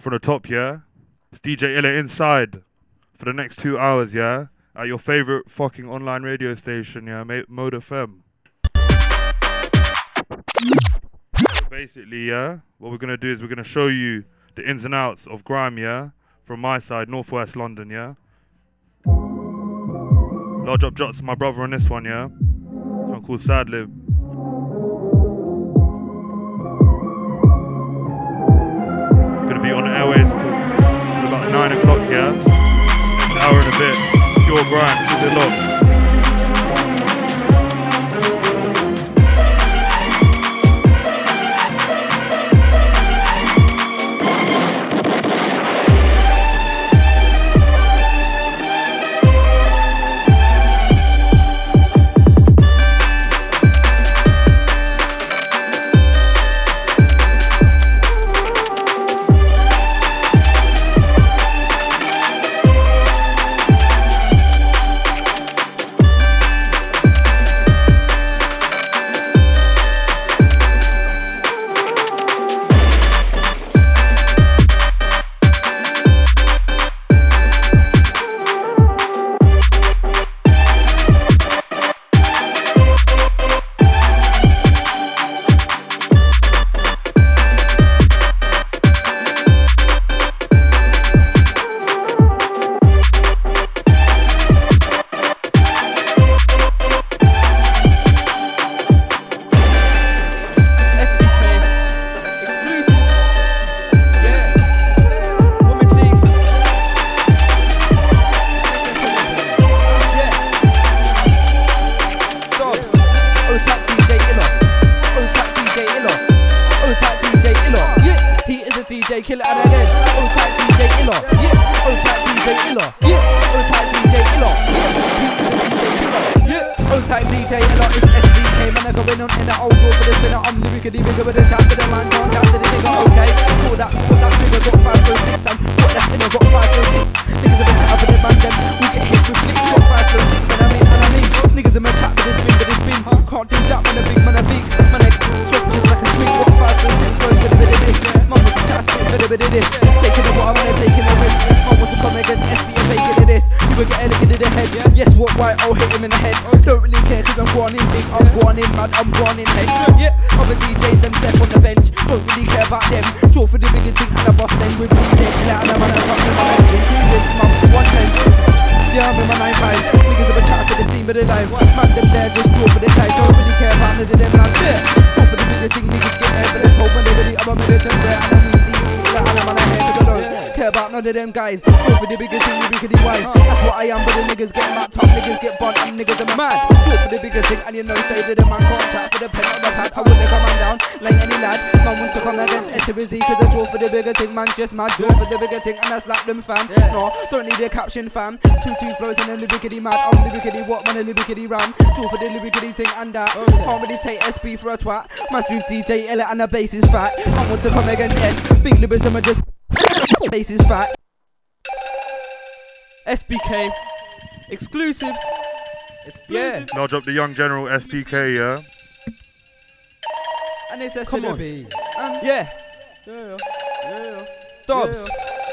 from the top, yeah? It's DJ Illa inside for the next two hours, yeah? At your favorite fucking online radio station, yeah? Mode FM. So basically, yeah, what we're gonna do is we're gonna show you the ins and outs of grime, yeah? From my side, northwest London, yeah? Large up jots my brother on this one, yeah? One called Sad Lib. Gonna be on airways till, till about 9 o'clock, yeah? Next hour and a bit. Pure grind, keep it locked. The life. Man, them there just draw for the kite. Don't really care about none of them. Like, yeah, draw for the bigger thing. Niggas get there, but they told me they really a there. And in DC. Yeah, and I'm on a head to. Care about none of them guys. Draw for the bigger thing. You be wise. That's what I am. But the niggas get mad. Top niggas get bunt. And niggas are mad. Draw for the bigger thing. And you know, say that the man can't chat for the pen on the pad. I wouldn't come man down like any lad. Man wants to come against SBZ. Cause I draw for the bigger thing. Man, just mad. Draw for the bigger thing. And I slap them fam. No, don't need a caption fam. Two two flows and then lyrically mad. I'm lyrically what man a lyrically ram. Draw for the lyrically thing and that. Oh, can't really take SB for a twat. Man's with DJ Ella and the bass is fat. I want to come against S. Big lyricism and a just bass is fat. SBK exclusives. Yeah, Large up the young general SBK, yeah? and it's a Come on. syllabi. Um, yeah. Yeah, yeah. Dobbs.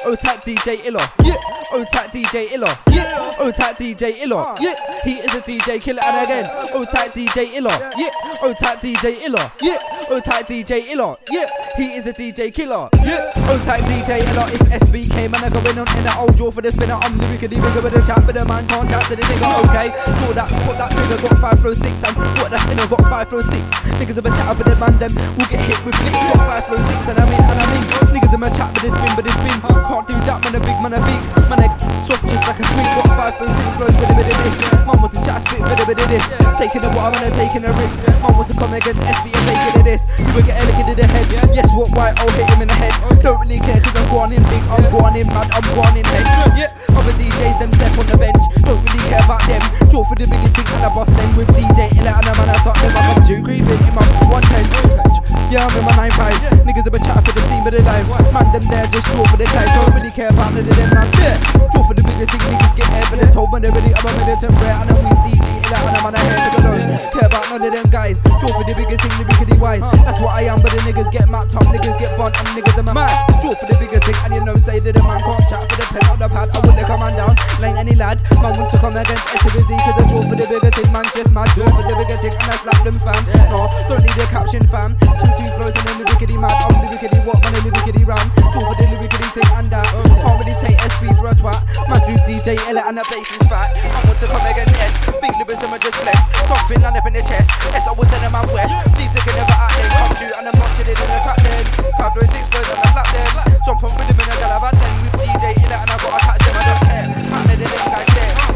Otak DJ Illa. Yeah. Oh Otak DJ Illa. Yeah. Oh Otak DJ Illa. Uh, yeah. He is a DJ killer and again. Uh, oh Otak DJ Illa. Yeah. Oh Otak DJ Illa. Yeah. Oh Otak DJ Illa. Yeah. He is a DJ killer. Yeah. Oh Otak DJ Illa It's SBK. Man, I going on in the old draw for the spinner. I'm lyrically bigger with the chat, but the man can't chat to the nigga. Okay. Pull that, put that trigger, got five flow six. And what that spinner got five flow six. Niggas have been chat up with the man, them will get hit with flicks. Got five flow six. And I mean, and I mean, niggas in been chat with this spin, but this spin can't do that. Man, a big man, a big man, a soft just like a swing. Got five flow six with a bit of this. Man want to chat, spit with a bit of this. Taking the water, man, taking a risk. Man want to come against SB and making it this. You get a lick into the head. Yes, what, why? I'll hit him in the head. Don't really care cause I'm going in big. I'm going in mad. I'm going in head. Yeah, other DJs, them step on the bench. Don't really care about them. Draw for the bigger thing and I bust them with DJ Illa and I'm on a something. I come to creeping in my one ten. Yeah, I'm in my nine fives. Niggas have been chatting for the scene, of the life. Man, them there just short for the guys. Don't really care about none of them. Yeah. Draw for the bigger thing, niggas get air for the told when they really I'm a militant rare. And I'm with DJ, like, and I'm on a head to the low. Care about none of them guys. Draw for the bigger thing, rickety wise. That's what I am, but the niggas get mapped up, niggas get bunt, and niggas are mad. Draw for the bigger thing, and you know, say that the man can't chat for the pen on the pad. I lick a man down, like any lad. Man wants to come against SWZ, cause I draw for the bigger thing, man, just mad. Draw for the bigger thing, and I slap them fam. No, don't need a caption fam. Two flows, and then the rickety mad. I'm the rickety what, man, the rickety ram. Draw for the rickety thing, and that. Can't really take SB for a twat. Man, through DJ Ella, and the bass is fat. I want to come against S. Big lyricism, I just flesh. Something land up in the chest. I was sending my west. Thieves, they can never act them. Come true, and I'm not chilling in the cut then. Five, three, six, flows, and I slap them. Jump on rhythm in a galavat then with DJ Ella, and I gotta catch them, I don't care. In them guys there.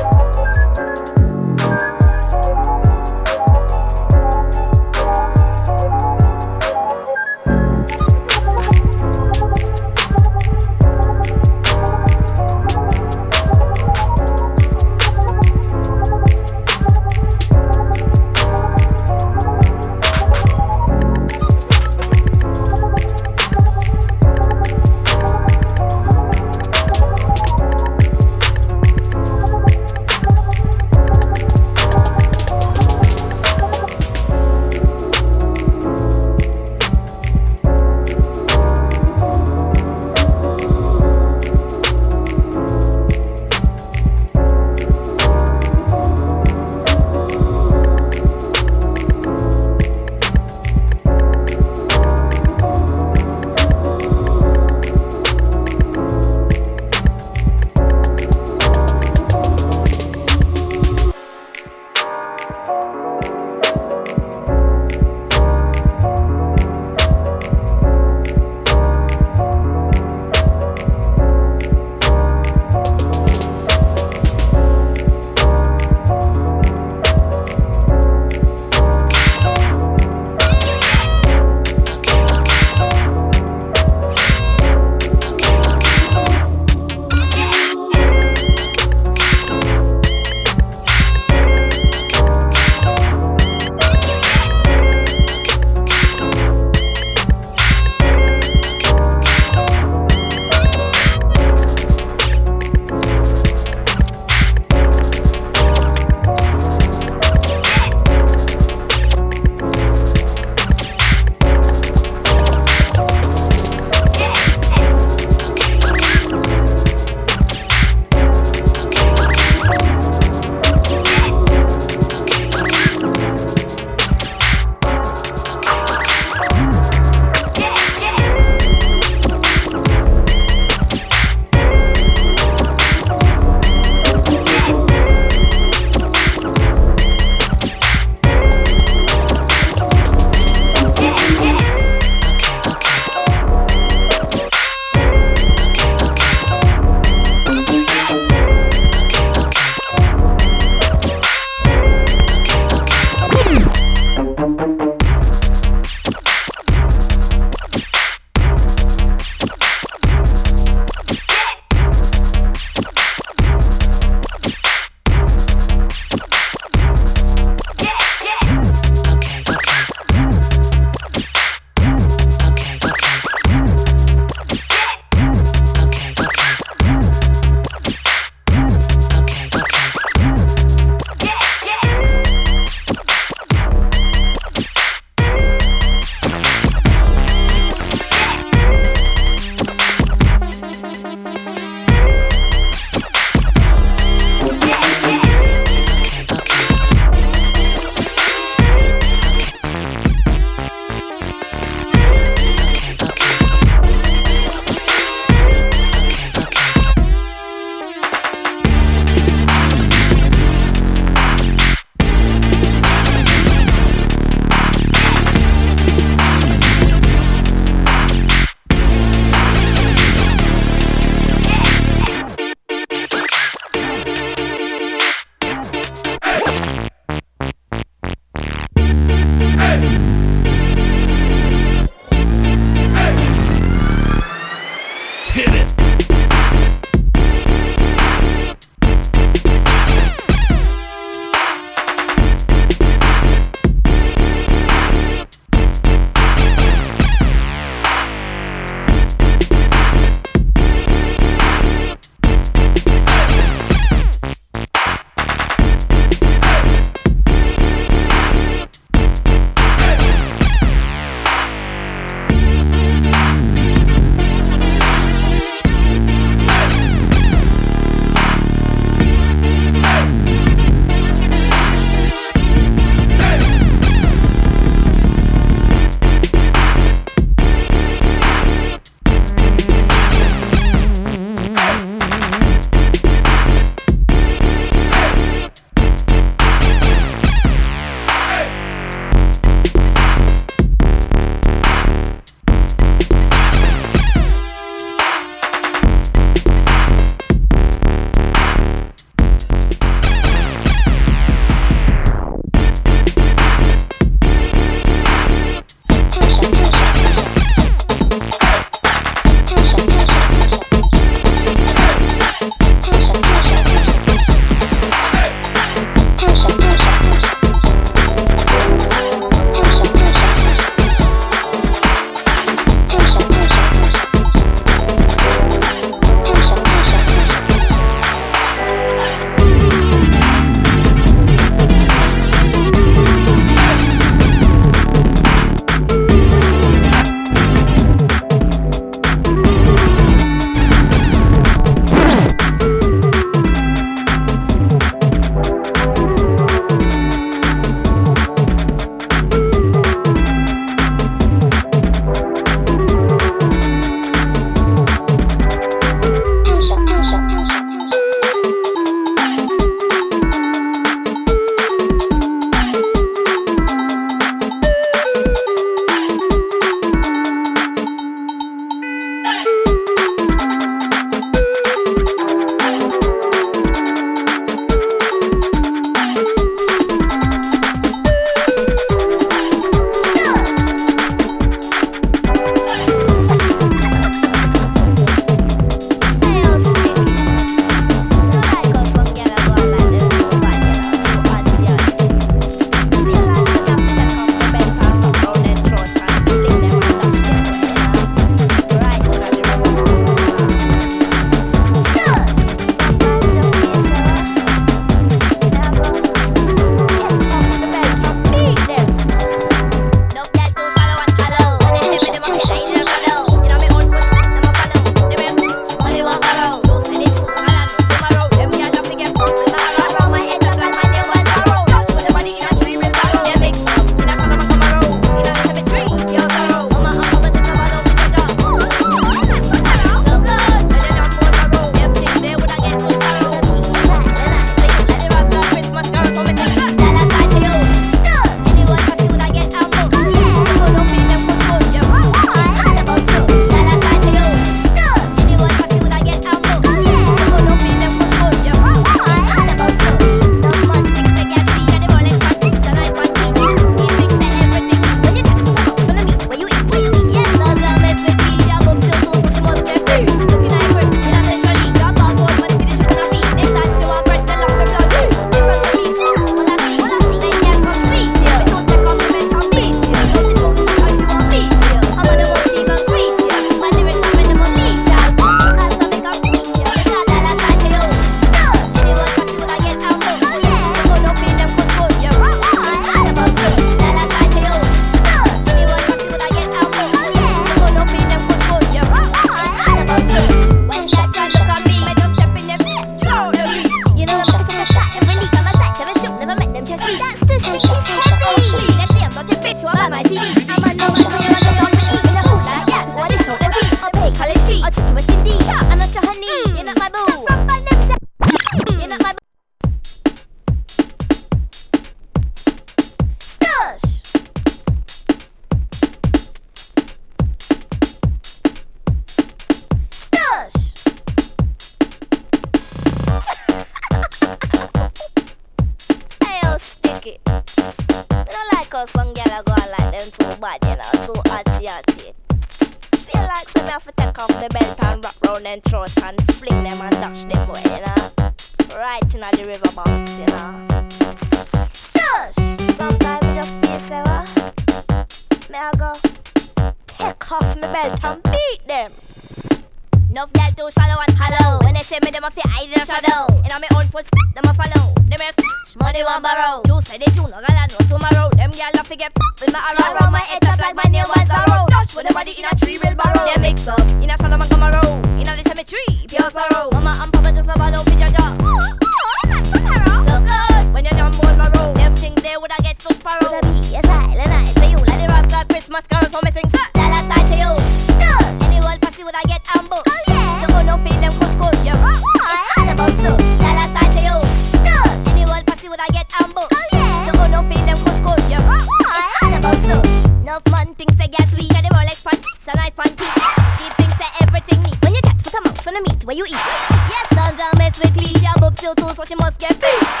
things say yes, we are the Rolex pan, it's a nice pan Keep things say everything neat. When you touch what come out from the meat where you eat. Yes, don't just mess with me, your boobs still too, so she must get beat.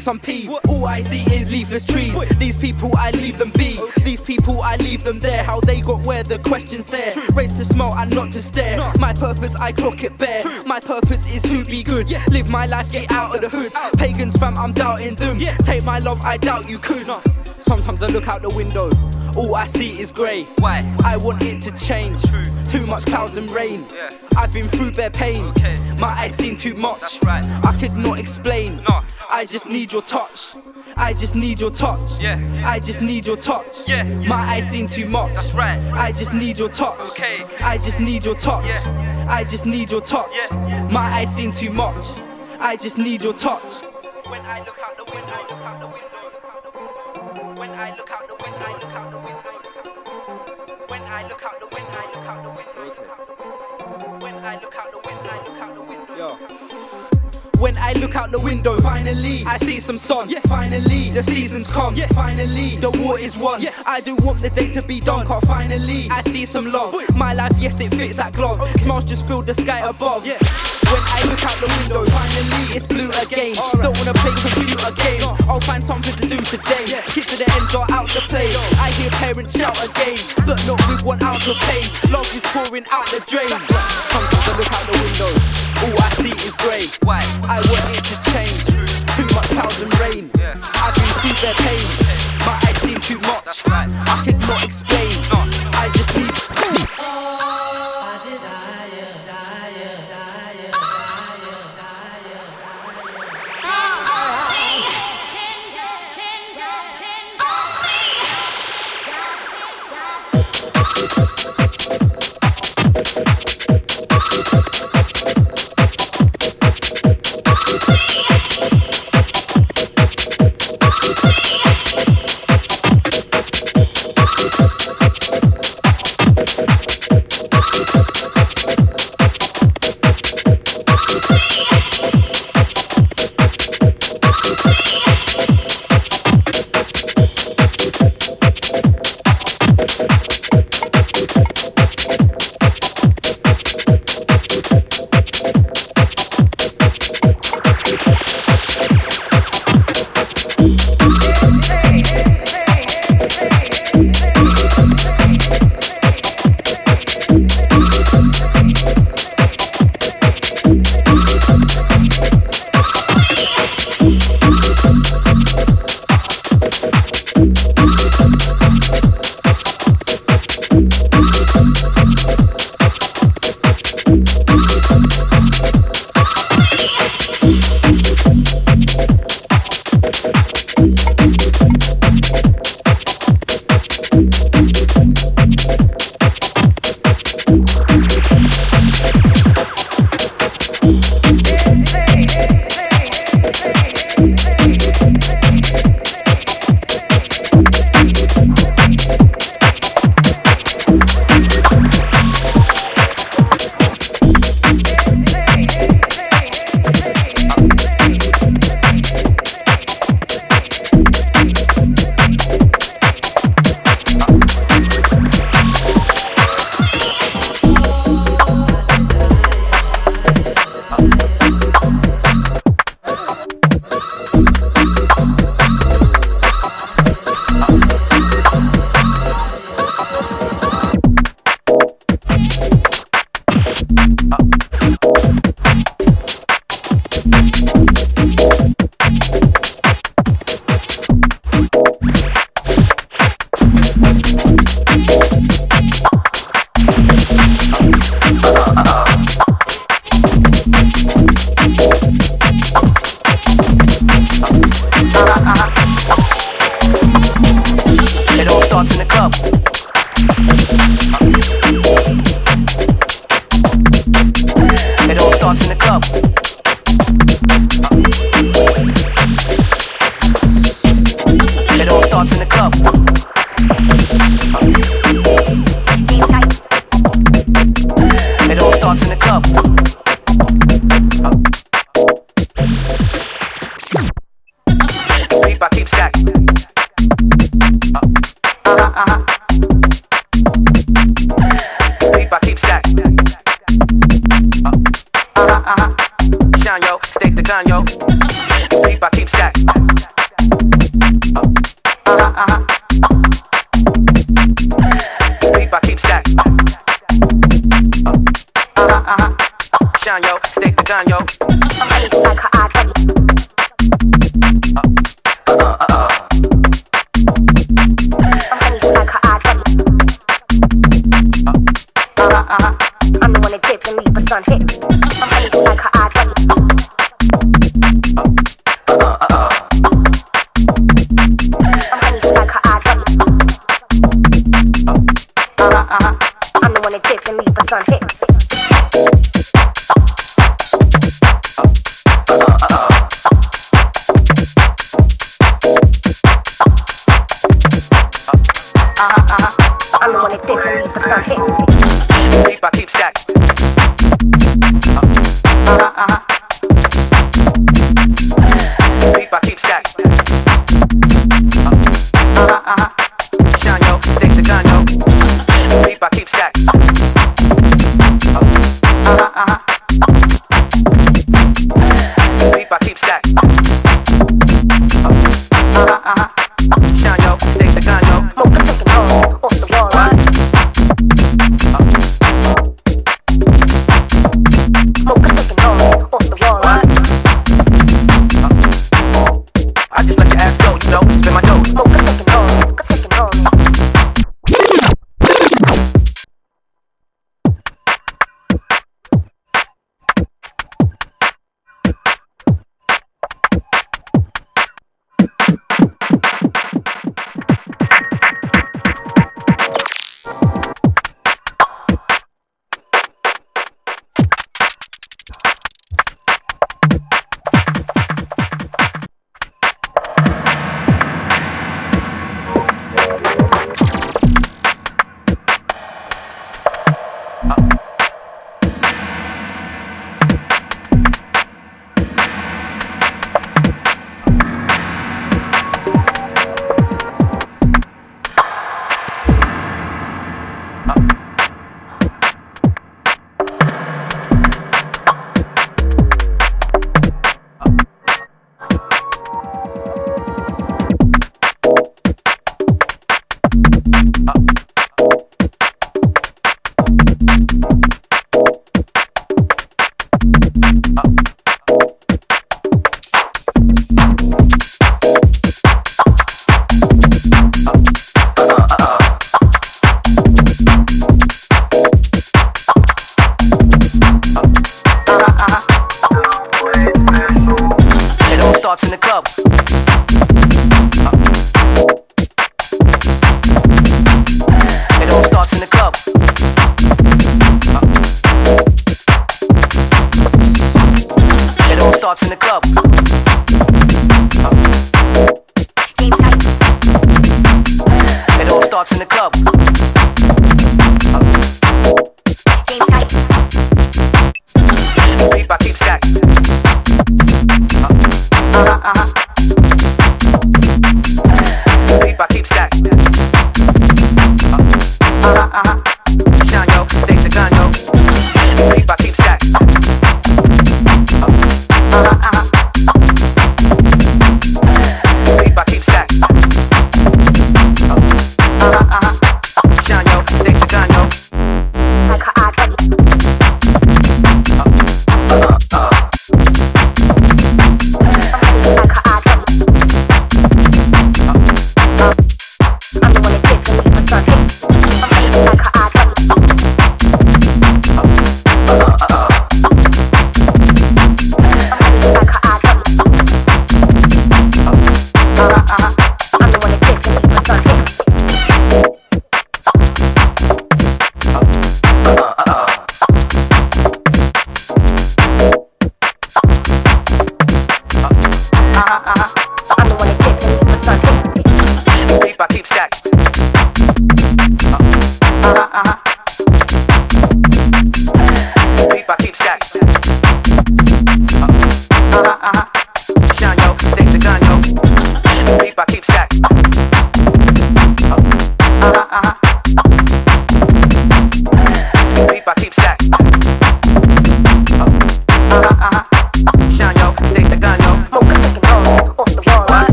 Some peas. All I see is leafless trees. These people, I leave them be. These people, I leave them there. How they got where the question's there. Raised to smile and not to stare. My purpose, I clock it bare. My purpose is to be good. Live my life, get out of the hood. Pagans, fam, I'm doubting them. Take my love, I doubt you could. Sometimes I look out the window. All I see is grey. Why? I want it to change. True. Too much clouds and rain. Yeah. I've been through bare pain. Okay. My eyes seen too much. Right. I could not explain. No. I just need your touch. I just need your touch. Yeah. I just need your touch. Yeah. My eyes seen too much. That's right. I just need your touch. Okay. I just need your touch. Yeah. I just need your touch. Yeah. My eyes seen too much. I just need your touch. When I look out the window, I look out the window. When I look out the window, I look out the window. When I look out the window, I look out the window. When I look out the window, I look out the window. Yo. When I look out the window, finally, I see some sun. Yeah, finally, the season's come. Yeah, finally, the war is won. Yeah, I do want the day to be done. Cause finally, I see some love. My life, yes, it fits that glove. Smiles just fill the sky above. Yeah. When I look out the window, finally it's blue again. Don't wanna play computer games. I'll find something to do today. Kids to the ends are out to play. I hear parents shout again, but not with one ounce of pain. Love is pouring out the drain. Sometimes I look out the window. All I see is grey. Why? I want it to change. Too much clouds and rain. I've been through their pain. My eyes seem too much. I cannot explain. I just Thank you.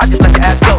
I just let your ass go.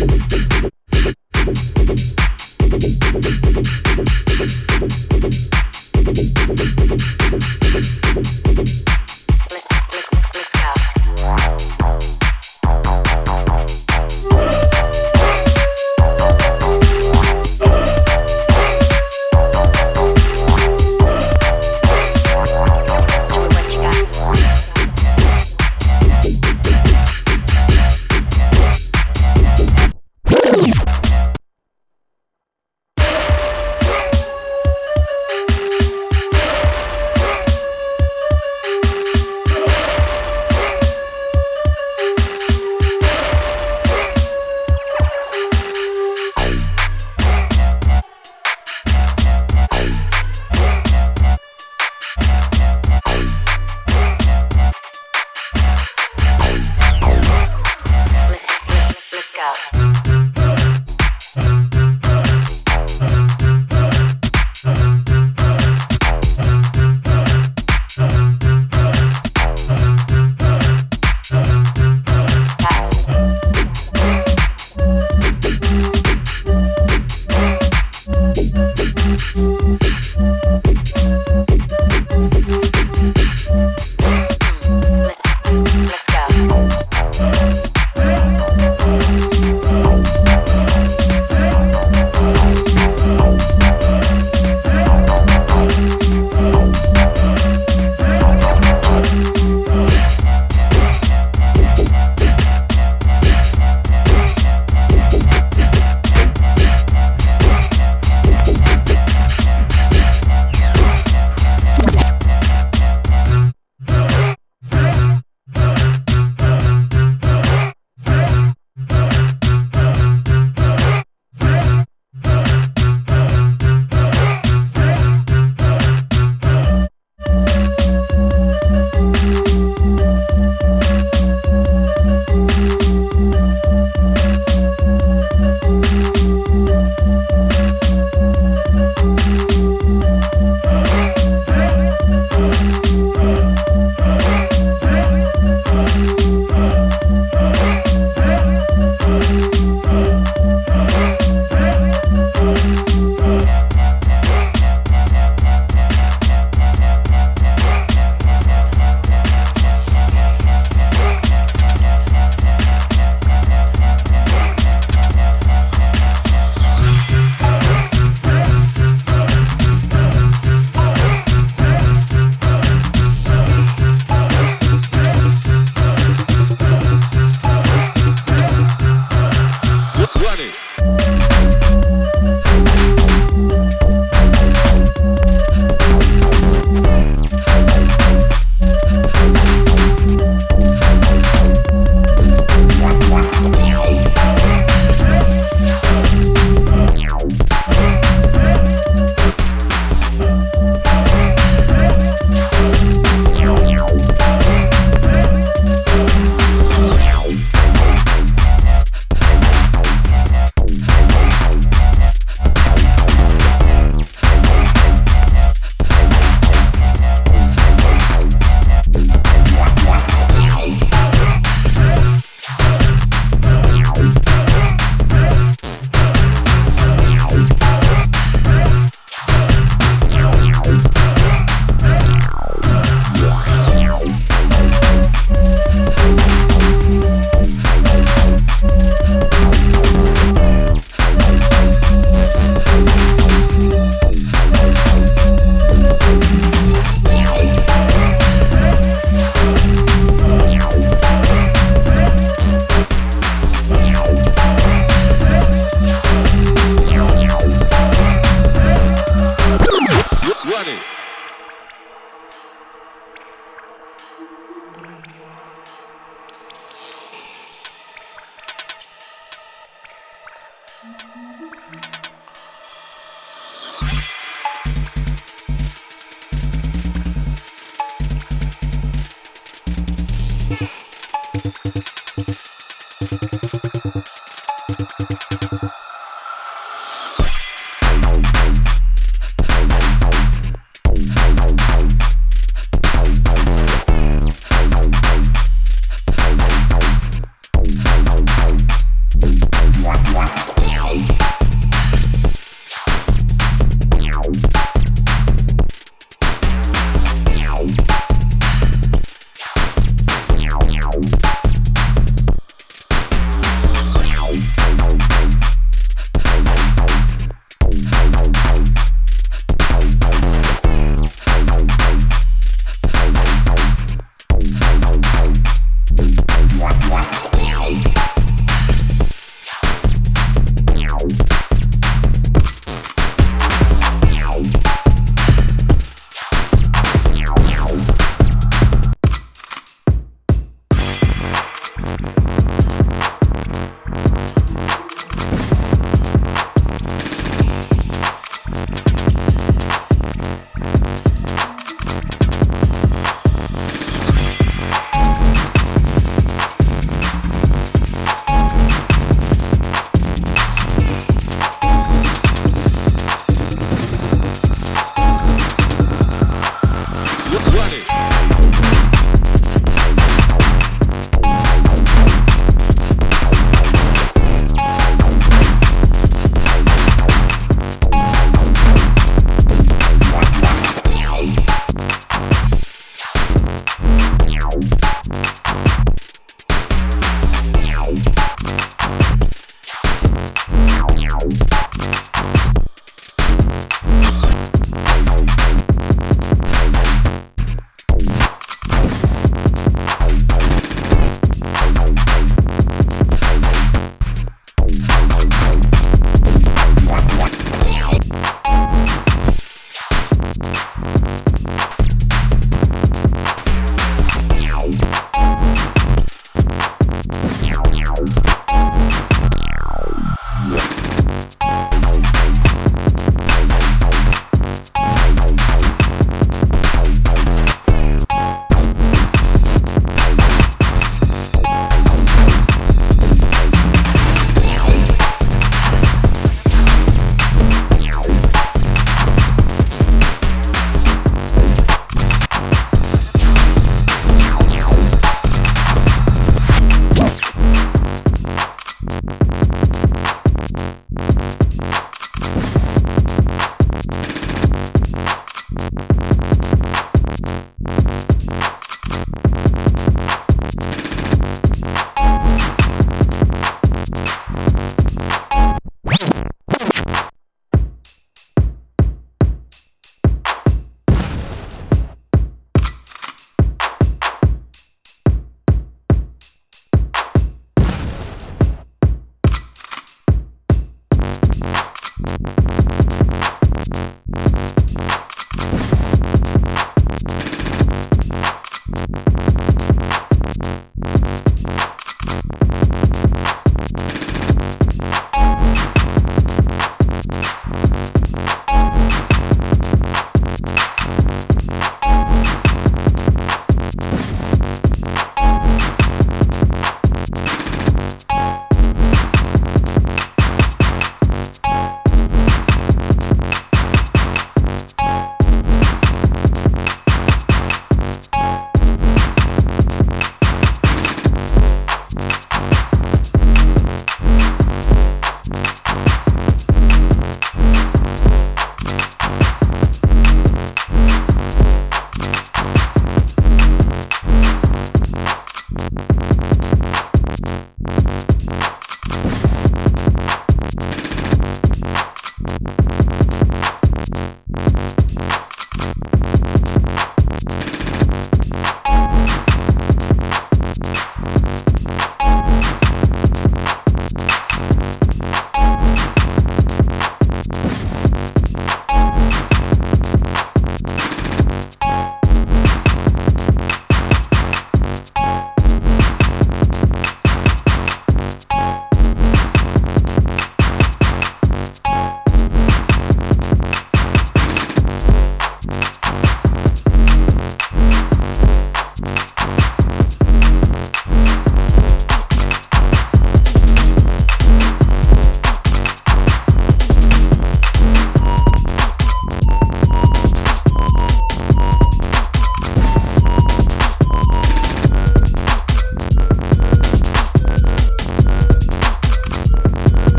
Let's go.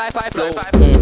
high five, flow.